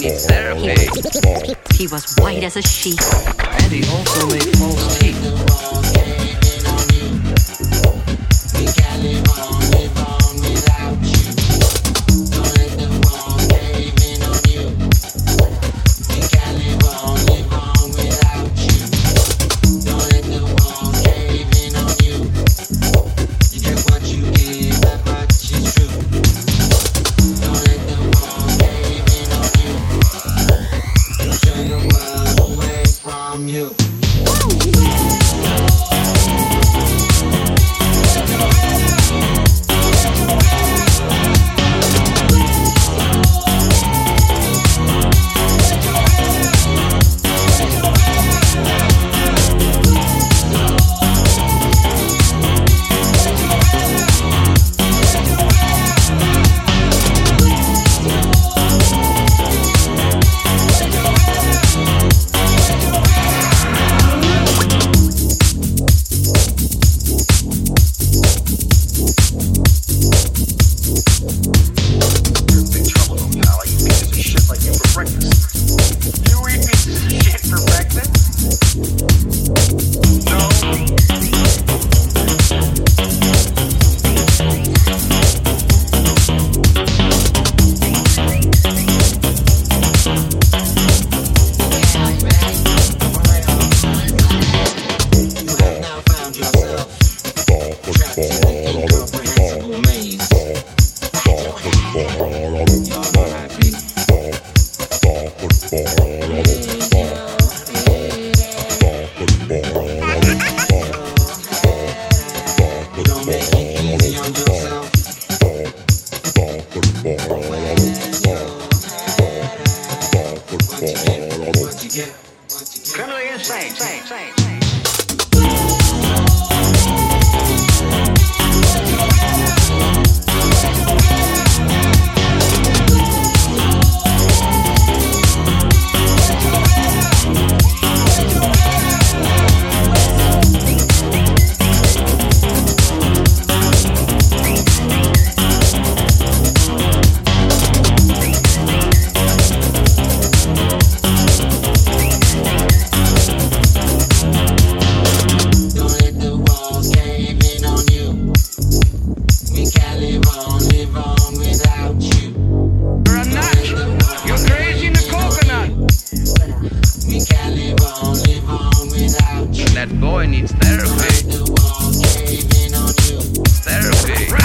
That boy, boy needs therapy. He was white as a sheet. And he also made false teeth. breakfast. Do we eat shit for breakfast? Criminally insane. insane, insane, insane. That boy needs therapy. Therapy.